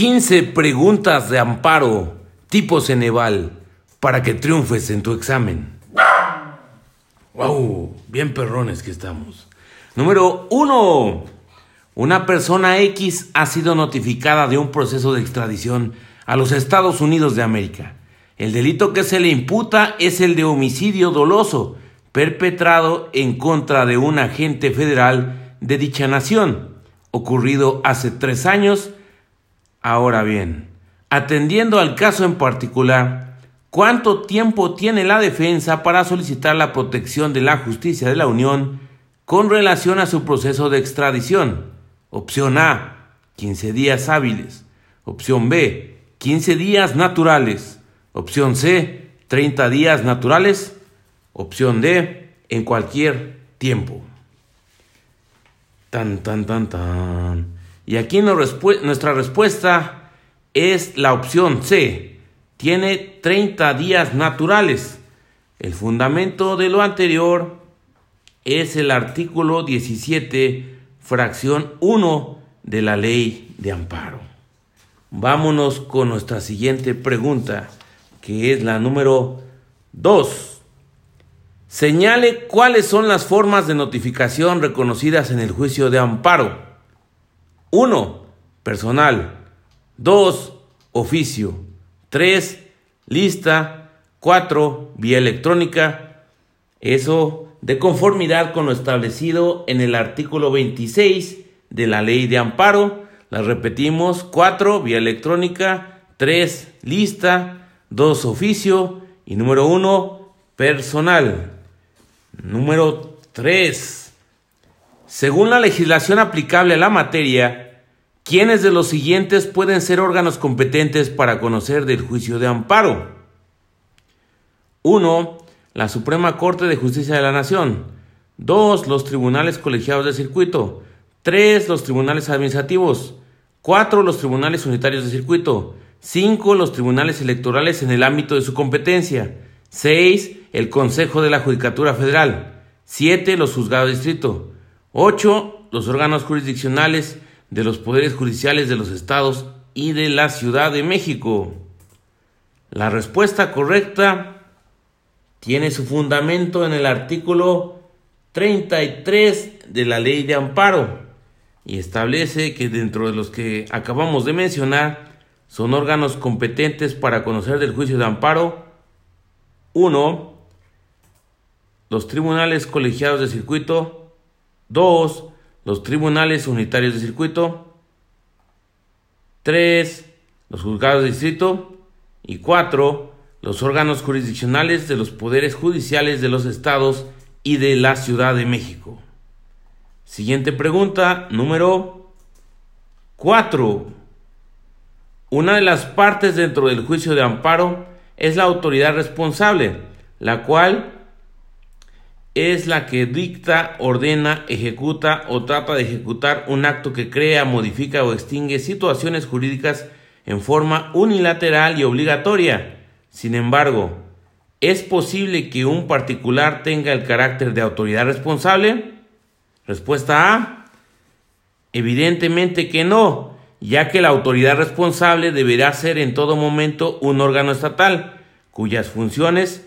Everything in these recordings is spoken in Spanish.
15 preguntas de amparo tipo Ceneval para que triunfes en tu examen. ¡Wow! Bien perrones que estamos. Número 1. Una persona X ha sido notificada de un proceso de extradición a los Estados Unidos de América. El delito que se le imputa es el de homicidio doloso perpetrado en contra de un agente federal de dicha nación, ocurrido hace tres años. Ahora bien, atendiendo al caso en particular, ¿cuánto tiempo tiene la defensa para solicitar la protección de la justicia de la Unión con relación a su proceso de extradición? Opción A, 15 días hábiles. Opción B, 15 días naturales. Opción C, 30 días naturales. Opción D, en cualquier tiempo. Tan, tan, tan, tan. Y aquí nuestra respuesta es la opción C. Tiene 30 días naturales. El fundamento de lo anterior es el artículo 17, fracción 1 de la ley de amparo. Vámonos con nuestra siguiente pregunta, que es la número 2. Señale cuáles son las formas de notificación reconocidas en el juicio de amparo. 1. Personal. 2. Oficio. 3. Lista. 4. Vía electrónica. Eso de conformidad con lo establecido en el artículo 26 de la ley de amparo las repetimos, 4 vía electrónica, 3 lista, 2 oficio y número 1 personal. Número 3. Según la legislación aplicable a la materia, ¿quiénes de los siguientes pueden ser órganos competentes para conocer del juicio de amparo? 1. La Suprema Corte de Justicia de la Nación. 2. Los tribunales colegiados de circuito. 3. Los tribunales administrativos. 4. Los tribunales unitarios de circuito. 5. Los tribunales electorales en el ámbito de su competencia. 6. El Consejo de la Judicatura Federal. 7. Los juzgados de distrito. 8. Los órganos jurisdiccionales de los poderes judiciales de los estados y de la Ciudad de México. La respuesta correcta tiene su fundamento en el artículo 33 de la Ley de Amparo y establece que dentro de los que acabamos de mencionar son órganos competentes para conocer del juicio de amparo 1. Los tribunales colegiados de circuito 2. Los tribunales unitarios de circuito 3. Los juzgados de distrito y 4. Los órganos jurisdiccionales de los poderes judiciales de los estados y de la Ciudad de México. Siguiente pregunta, número 4. Una de las partes dentro del juicio de amparo es la autoridad responsable, la cual es la que dicta, ordena, ejecuta o trata de ejecutar un acto que crea, modifica o extingue situaciones jurídicas en forma unilateral y obligatoria. Sin embargo, ¿es posible que un particular tenga el carácter de autoridad responsable? Respuesta A. Evidentemente que no, ya que la autoridad responsable deberá ser en todo momento un órgano estatal, cuyas funciones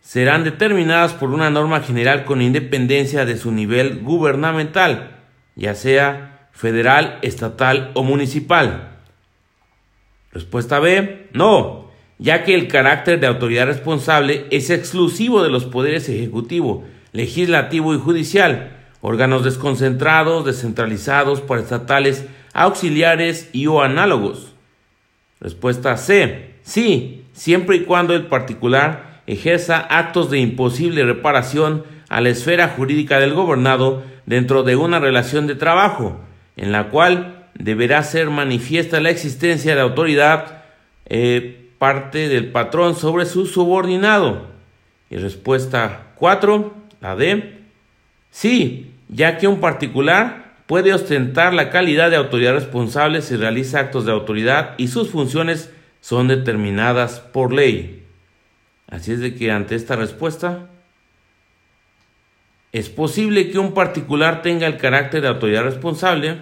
serán determinadas por una norma general con independencia de su nivel gubernamental, ya sea federal, estatal o municipal. Respuesta B. No, ya que el carácter de autoridad responsable es exclusivo de los poderes ejecutivo, legislativo y judicial, órganos desconcentrados, descentralizados, estatales, auxiliares y o análogos. Respuesta C. Sí, siempre y cuando el particular ejerza actos de imposible reparación a la esfera jurídica del gobernado dentro de una relación de trabajo, en la cual deberá ser manifiesta la existencia de autoridad eh, parte del patrón sobre su subordinado. Y respuesta 4, la D. Sí, ya que un particular puede ostentar la calidad de autoridad responsable si realiza actos de autoridad y sus funciones son determinadas por ley. Así es de que ante esta respuesta, es posible que un particular tenga el carácter de autoridad responsable.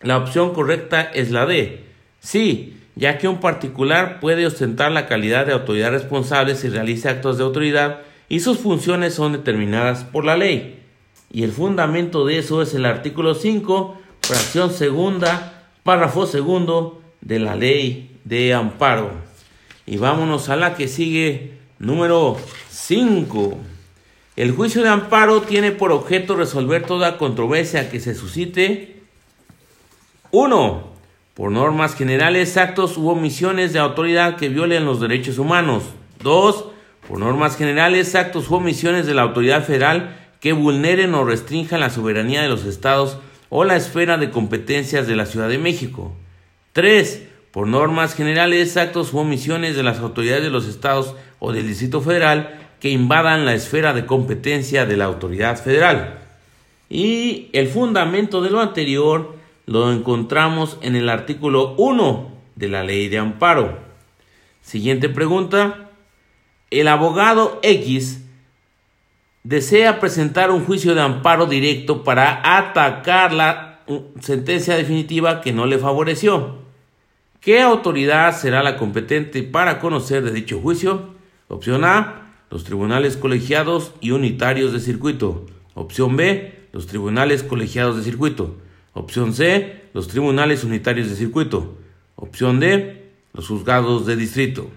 La opción correcta es la D. Sí, ya que un particular puede ostentar la calidad de autoridad responsable si realiza actos de autoridad y sus funciones son determinadas por la ley. Y el fundamento de eso es el artículo 5, fracción segunda, párrafo segundo de la ley de amparo. Y vámonos a la que sigue, número 5. El juicio de amparo tiene por objeto resolver toda controversia que se suscite. 1. Por normas generales, actos u omisiones de autoridad que violen los derechos humanos. 2. Por normas generales, actos u omisiones de la autoridad federal que vulneren o restrinjan la soberanía de los estados o la esfera de competencias de la Ciudad de México. 3. Por normas generales, actos u omisiones de las autoridades de los estados o del Distrito Federal que invadan la esfera de competencia de la autoridad federal. Y el fundamento de lo anterior lo encontramos en el artículo 1 de la ley de amparo. Siguiente pregunta. El abogado X desea presentar un juicio de amparo directo para atacar la sentencia definitiva que no le favoreció. ¿Qué autoridad será la competente para conocer de dicho juicio? Opción A, los tribunales colegiados y unitarios de circuito. Opción B, los tribunales colegiados de circuito. Opción C, los tribunales unitarios de circuito. Opción D, los juzgados de distrito.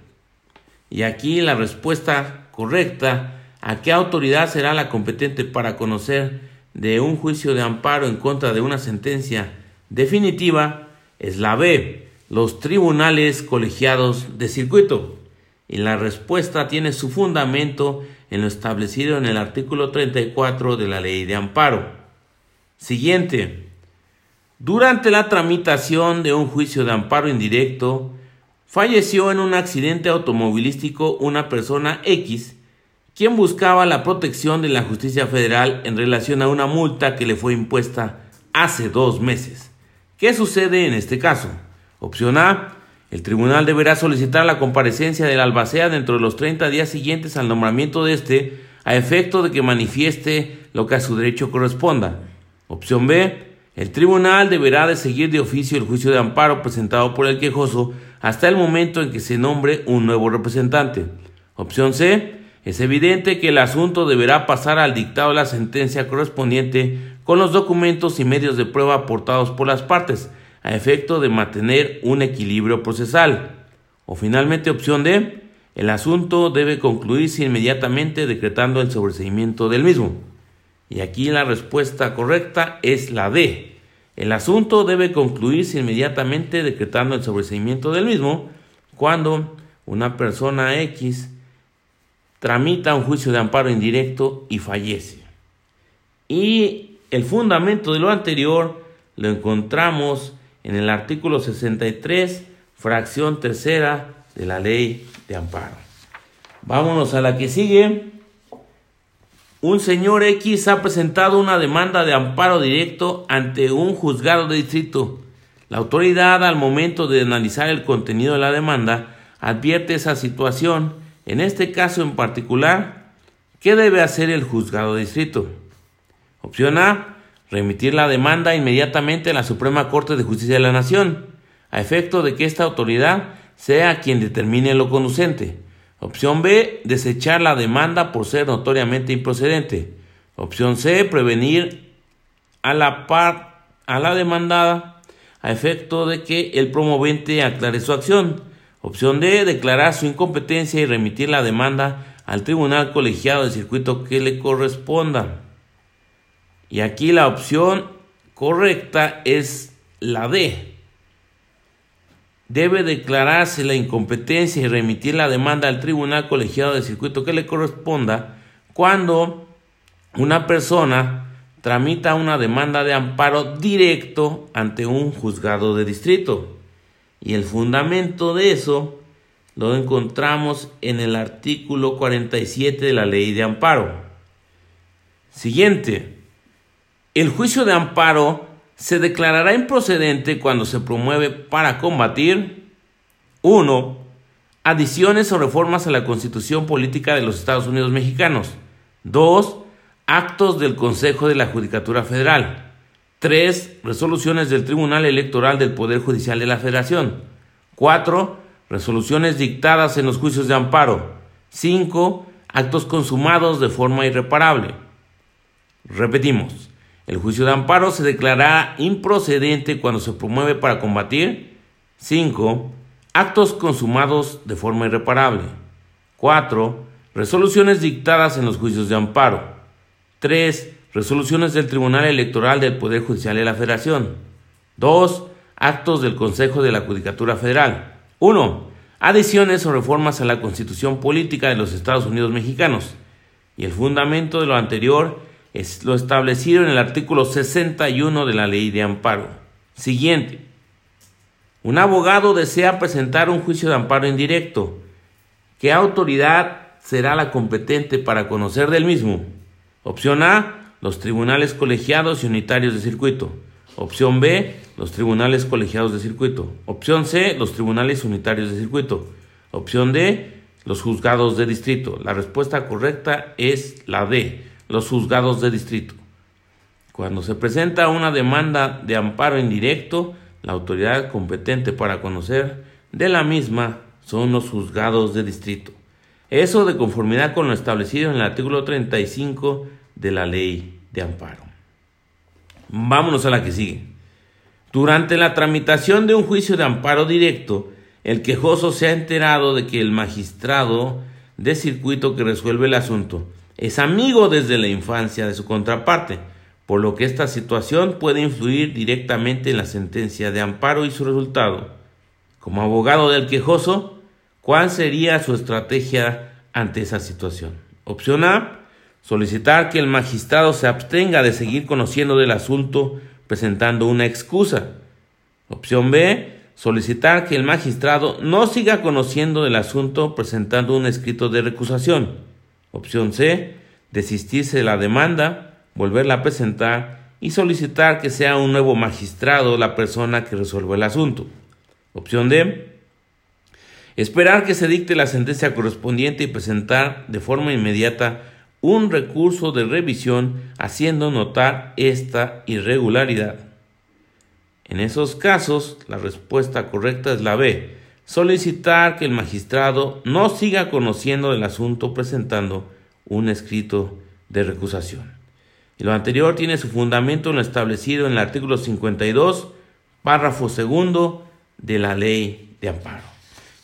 Y aquí la respuesta correcta a qué autoridad será la competente para conocer de un juicio de amparo en contra de una sentencia definitiva es la B, los tribunales colegiados de circuito y la respuesta tiene su fundamento en lo establecido en el artículo 34 de la ley de amparo. Siguiente. Durante la tramitación de un juicio de amparo indirecto, falleció en un accidente automovilístico una persona X, quien buscaba la protección de la justicia federal en relación a una multa que le fue impuesta hace dos meses. ¿Qué sucede en este caso? Opción A el tribunal deberá solicitar la comparecencia del albacea dentro de los 30 días siguientes al nombramiento de éste, a efecto de que manifieste lo que a su derecho corresponda. Opción B. El tribunal deberá de seguir de oficio el juicio de amparo presentado por el quejoso hasta el momento en que se nombre un nuevo representante. Opción C. Es evidente que el asunto deberá pasar al dictado de la sentencia correspondiente con los documentos y medios de prueba aportados por las partes, a efecto de mantener un equilibrio procesal. O finalmente opción D, el asunto debe concluirse inmediatamente decretando el sobreseimiento del mismo. Y aquí la respuesta correcta es la D. El asunto debe concluirse inmediatamente decretando el sobreseimiento del mismo cuando una persona X tramita un juicio de amparo indirecto y fallece. Y el fundamento de lo anterior lo encontramos en el artículo 63, fracción tercera de la ley de amparo. Vámonos a la que sigue. Un señor X ha presentado una demanda de amparo directo ante un juzgado de distrito. La autoridad al momento de analizar el contenido de la demanda advierte esa situación. En este caso en particular, ¿qué debe hacer el juzgado de distrito? Opción A, remitir la demanda inmediatamente a la Suprema Corte de Justicia de la Nación, a efecto de que esta autoridad sea quien determine lo conducente. Opción B, desechar la demanda por ser notoriamente improcedente. Opción C, prevenir a la par a la demandada a efecto de que el promovente aclare su acción. Opción D, declarar su incompetencia y remitir la demanda al tribunal colegiado de circuito que le corresponda. Y aquí la opción correcta es la D. Debe declararse la incompetencia y remitir la demanda al tribunal colegiado de circuito que le corresponda cuando una persona tramita una demanda de amparo directo ante un juzgado de distrito. Y el fundamento de eso lo encontramos en el artículo 47 de la ley de amparo. Siguiente. El juicio de amparo se declarará improcedente cuando se promueve para combatir 1. Adiciones o reformas a la Constitución Política de los Estados Unidos Mexicanos. 2. Actos del Consejo de la Judicatura Federal. 3. Resoluciones del Tribunal Electoral del Poder Judicial de la Federación. 4. Resoluciones dictadas en los juicios de amparo. 5. Actos consumados de forma irreparable. Repetimos. El juicio de amparo se declarará improcedente cuando se promueve para combatir 5. Actos consumados de forma irreparable. 4. Resoluciones dictadas en los juicios de amparo. 3. Resoluciones del Tribunal Electoral del Poder Judicial de la Federación. 2. Actos del Consejo de la Judicatura Federal. 1. Adiciones o reformas a la Constitución Política de los Estados Unidos Mexicanos. Y el fundamento de lo anterior es lo establecido en el artículo 61 de la Ley de Amparo. Siguiente. Un abogado desea presentar un juicio de amparo indirecto. ¿Qué autoridad será la competente para conocer del mismo? Opción A, los tribunales colegiados y unitarios de circuito. Opción B, los tribunales colegiados de circuito. Opción C, los tribunales unitarios de circuito. Opción D, los juzgados de distrito. La respuesta correcta es la D los juzgados de distrito. Cuando se presenta una demanda de amparo indirecto, la autoridad competente para conocer de la misma son los juzgados de distrito. Eso de conformidad con lo establecido en el artículo 35 de la ley de amparo. Vámonos a la que sigue. Durante la tramitación de un juicio de amparo directo, el quejoso se ha enterado de que el magistrado de circuito que resuelve el asunto es amigo desde la infancia de su contraparte, por lo que esta situación puede influir directamente en la sentencia de amparo y su resultado. Como abogado del quejoso, ¿cuál sería su estrategia ante esa situación? Opción A, solicitar que el magistrado se abstenga de seguir conociendo del asunto presentando una excusa. Opción B, solicitar que el magistrado no siga conociendo del asunto presentando un escrito de recusación. Opción C, desistirse de la demanda, volverla a presentar y solicitar que sea un nuevo magistrado la persona que resuelva el asunto. Opción D, esperar que se dicte la sentencia correspondiente y presentar de forma inmediata un recurso de revisión haciendo notar esta irregularidad. En esos casos, la respuesta correcta es la B, solicitar que el magistrado no siga conociendo el asunto presentando un escrito de recusación. Y lo anterior tiene su fundamento en lo establecido en el artículo 52, párrafo segundo de la ley de amparo.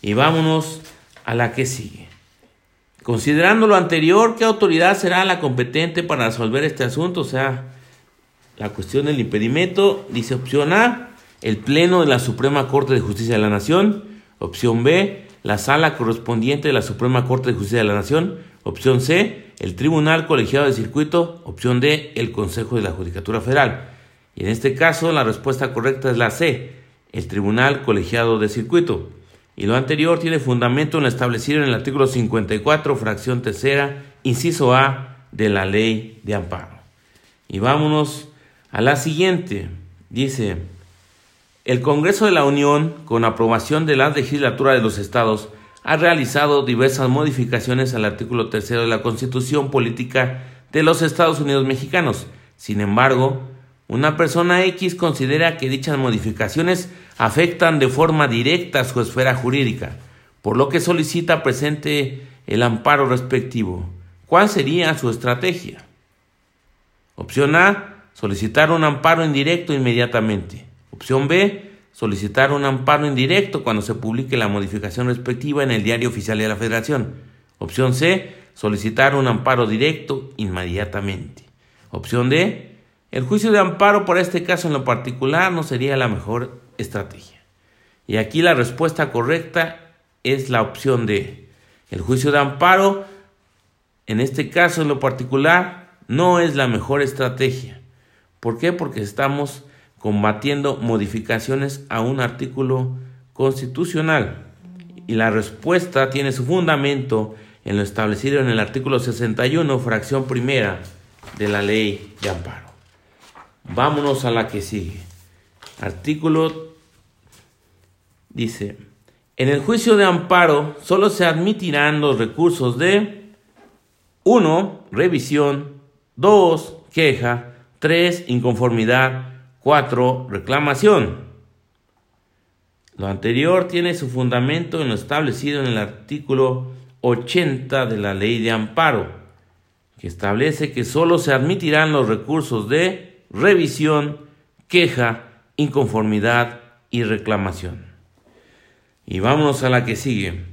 Y vámonos a la que sigue. Considerando lo anterior, ¿qué autoridad será la competente para resolver este asunto? O sea, la cuestión del impedimento, dice opción A, el Pleno de la Suprema Corte de Justicia de la Nación. Opción B, la sala correspondiente de la Suprema Corte de Justicia de la Nación. Opción C, el Tribunal Colegiado de Circuito. Opción D, el Consejo de la Judicatura Federal. Y en este caso la respuesta correcta es la C, el Tribunal Colegiado de Circuito. Y lo anterior tiene fundamento en lo establecido en el artículo 54, fracción tercera, inciso A de la Ley de Amparo. Y vámonos a la siguiente. Dice, el Congreso de la Unión, con aprobación de la legislatura de los estados, ha realizado diversas modificaciones al artículo tercero de la Constitución Política de los Estados Unidos Mexicanos. Sin embargo, una persona X considera que dichas modificaciones afectan de forma directa su esfera jurídica, por lo que solicita presente el amparo respectivo. ¿Cuál sería su estrategia? Opción A, solicitar un amparo indirecto inmediatamente. Opción B, solicitar un amparo indirecto cuando se publique la modificación respectiva en el Diario Oficial de la Federación. Opción C, solicitar un amparo directo inmediatamente. Opción D, el juicio de amparo por este caso en lo particular no sería la mejor estrategia. Y aquí la respuesta correcta es la opción D. El juicio de amparo en este caso en lo particular no es la mejor estrategia. ¿Por qué? Porque estamos combatiendo modificaciones a un artículo constitucional. Y la respuesta tiene su fundamento en lo establecido en el artículo 61, fracción primera de la ley de amparo. Vámonos a la que sigue. Artículo dice, en el juicio de amparo solo se admitirán los recursos de 1. Revisión. 2. Queja. 3. Inconformidad. 4. Reclamación. Lo anterior tiene su fundamento en lo establecido en el artículo 80 de la Ley de Amparo, que establece que sólo se admitirán los recursos de revisión, queja, inconformidad y reclamación. Y vámonos a la que sigue.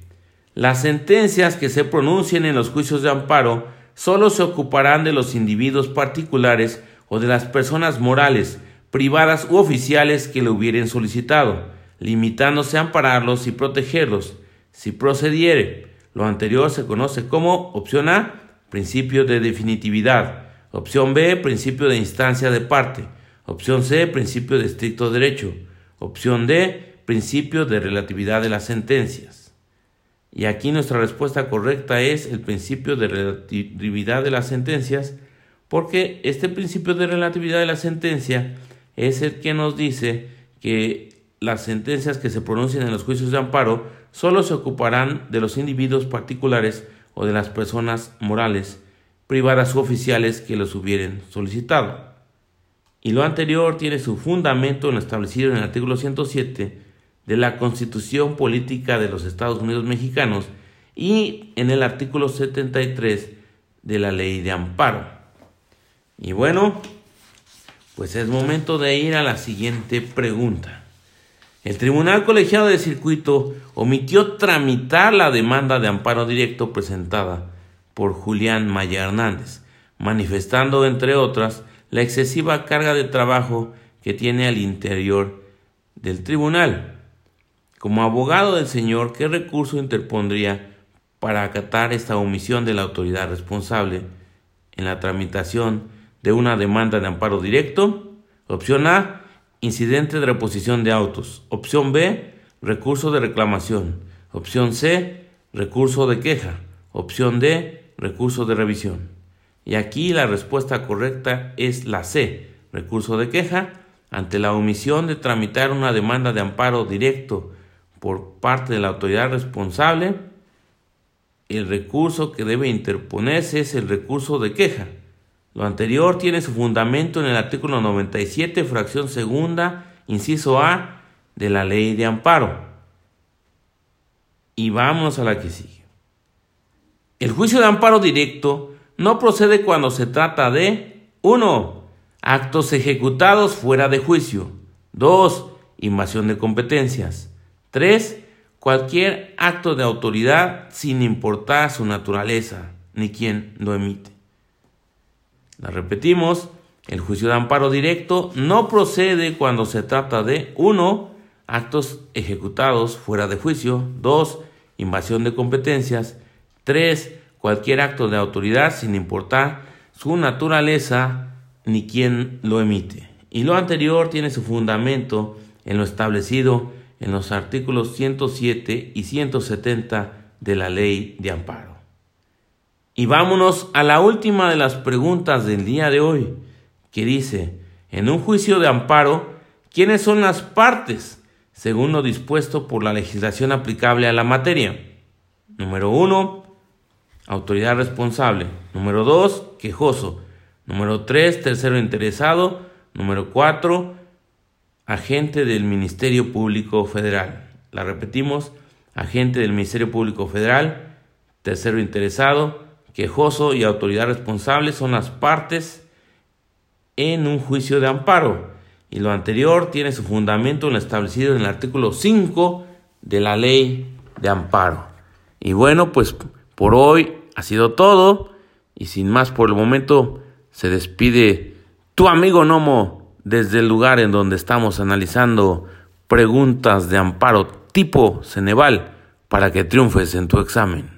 Las sentencias que se pronuncien en los juicios de amparo solo se ocuparán de los individuos particulares o de las personas morales, privadas u oficiales que le hubieran solicitado, limitándose a ampararlos y protegerlos, si procediere. Lo anterior se conoce como opción A, principio de definitividad, opción B, principio de instancia de parte, opción C, principio de estricto derecho, opción D, principio de relatividad de las sentencias. Y aquí nuestra respuesta correcta es el principio de relatividad de las sentencias, porque este principio de relatividad de la sentencia es el que nos dice que las sentencias que se pronuncien en los juicios de amparo solo se ocuparán de los individuos particulares o de las personas morales, privadas u oficiales que los hubieren solicitado. Y lo anterior tiene su fundamento en lo establecido en el artículo 107 de la Constitución Política de los Estados Unidos Mexicanos y en el artículo 73 de la Ley de Amparo. Y bueno, pues es momento de ir a la siguiente pregunta. El Tribunal Colegiado de Circuito omitió tramitar la demanda de amparo directo presentada por Julián Maya Hernández, manifestando, entre otras, la excesiva carga de trabajo que tiene al interior del tribunal. Como abogado del señor, ¿qué recurso interpondría para acatar esta omisión de la autoridad responsable en la tramitación de una demanda de amparo directo. Opción A, incidente de reposición de autos. Opción B, recurso de reclamación. Opción C, recurso de queja. Opción D, recurso de revisión. Y aquí la respuesta correcta es la C, recurso de queja, ante la omisión de tramitar una demanda de amparo directo por parte de la autoridad responsable. El recurso que debe interponerse es el recurso de queja lo anterior tiene su fundamento en el artículo 97, fracción segunda, inciso A de la ley de amparo. Y vamos a la que sigue. El juicio de amparo directo no procede cuando se trata de 1. Actos ejecutados fuera de juicio. 2. Invasión de competencias. 3. Cualquier acto de autoridad sin importar su naturaleza ni quien lo emite. La repetimos, el juicio de amparo directo no procede cuando se trata de 1. Actos ejecutados fuera de juicio. 2. Invasión de competencias. 3. Cualquier acto de autoridad sin importar su naturaleza ni quien lo emite. Y lo anterior tiene su fundamento en lo establecido en los artículos 107 y 170 de la ley de amparo. Y vámonos a la última de las preguntas del día de hoy, que dice, en un juicio de amparo, ¿quiénes son las partes según lo dispuesto por la legislación aplicable a la materia? Número uno, autoridad responsable. Número dos, quejoso. Número tres, tercero interesado. Número cuatro, agente del Ministerio Público Federal. La repetimos, agente del Ministerio Público Federal, tercero interesado, quejoso y autoridad responsable son las partes en un juicio de amparo y lo anterior tiene su fundamento en lo establecido en el artículo 5 de la ley de amparo. Y bueno, pues por hoy ha sido todo y sin más por el momento se despide tu amigo Nomo desde el lugar en donde estamos analizando preguntas de amparo tipo Ceneval para que triunfes en tu examen.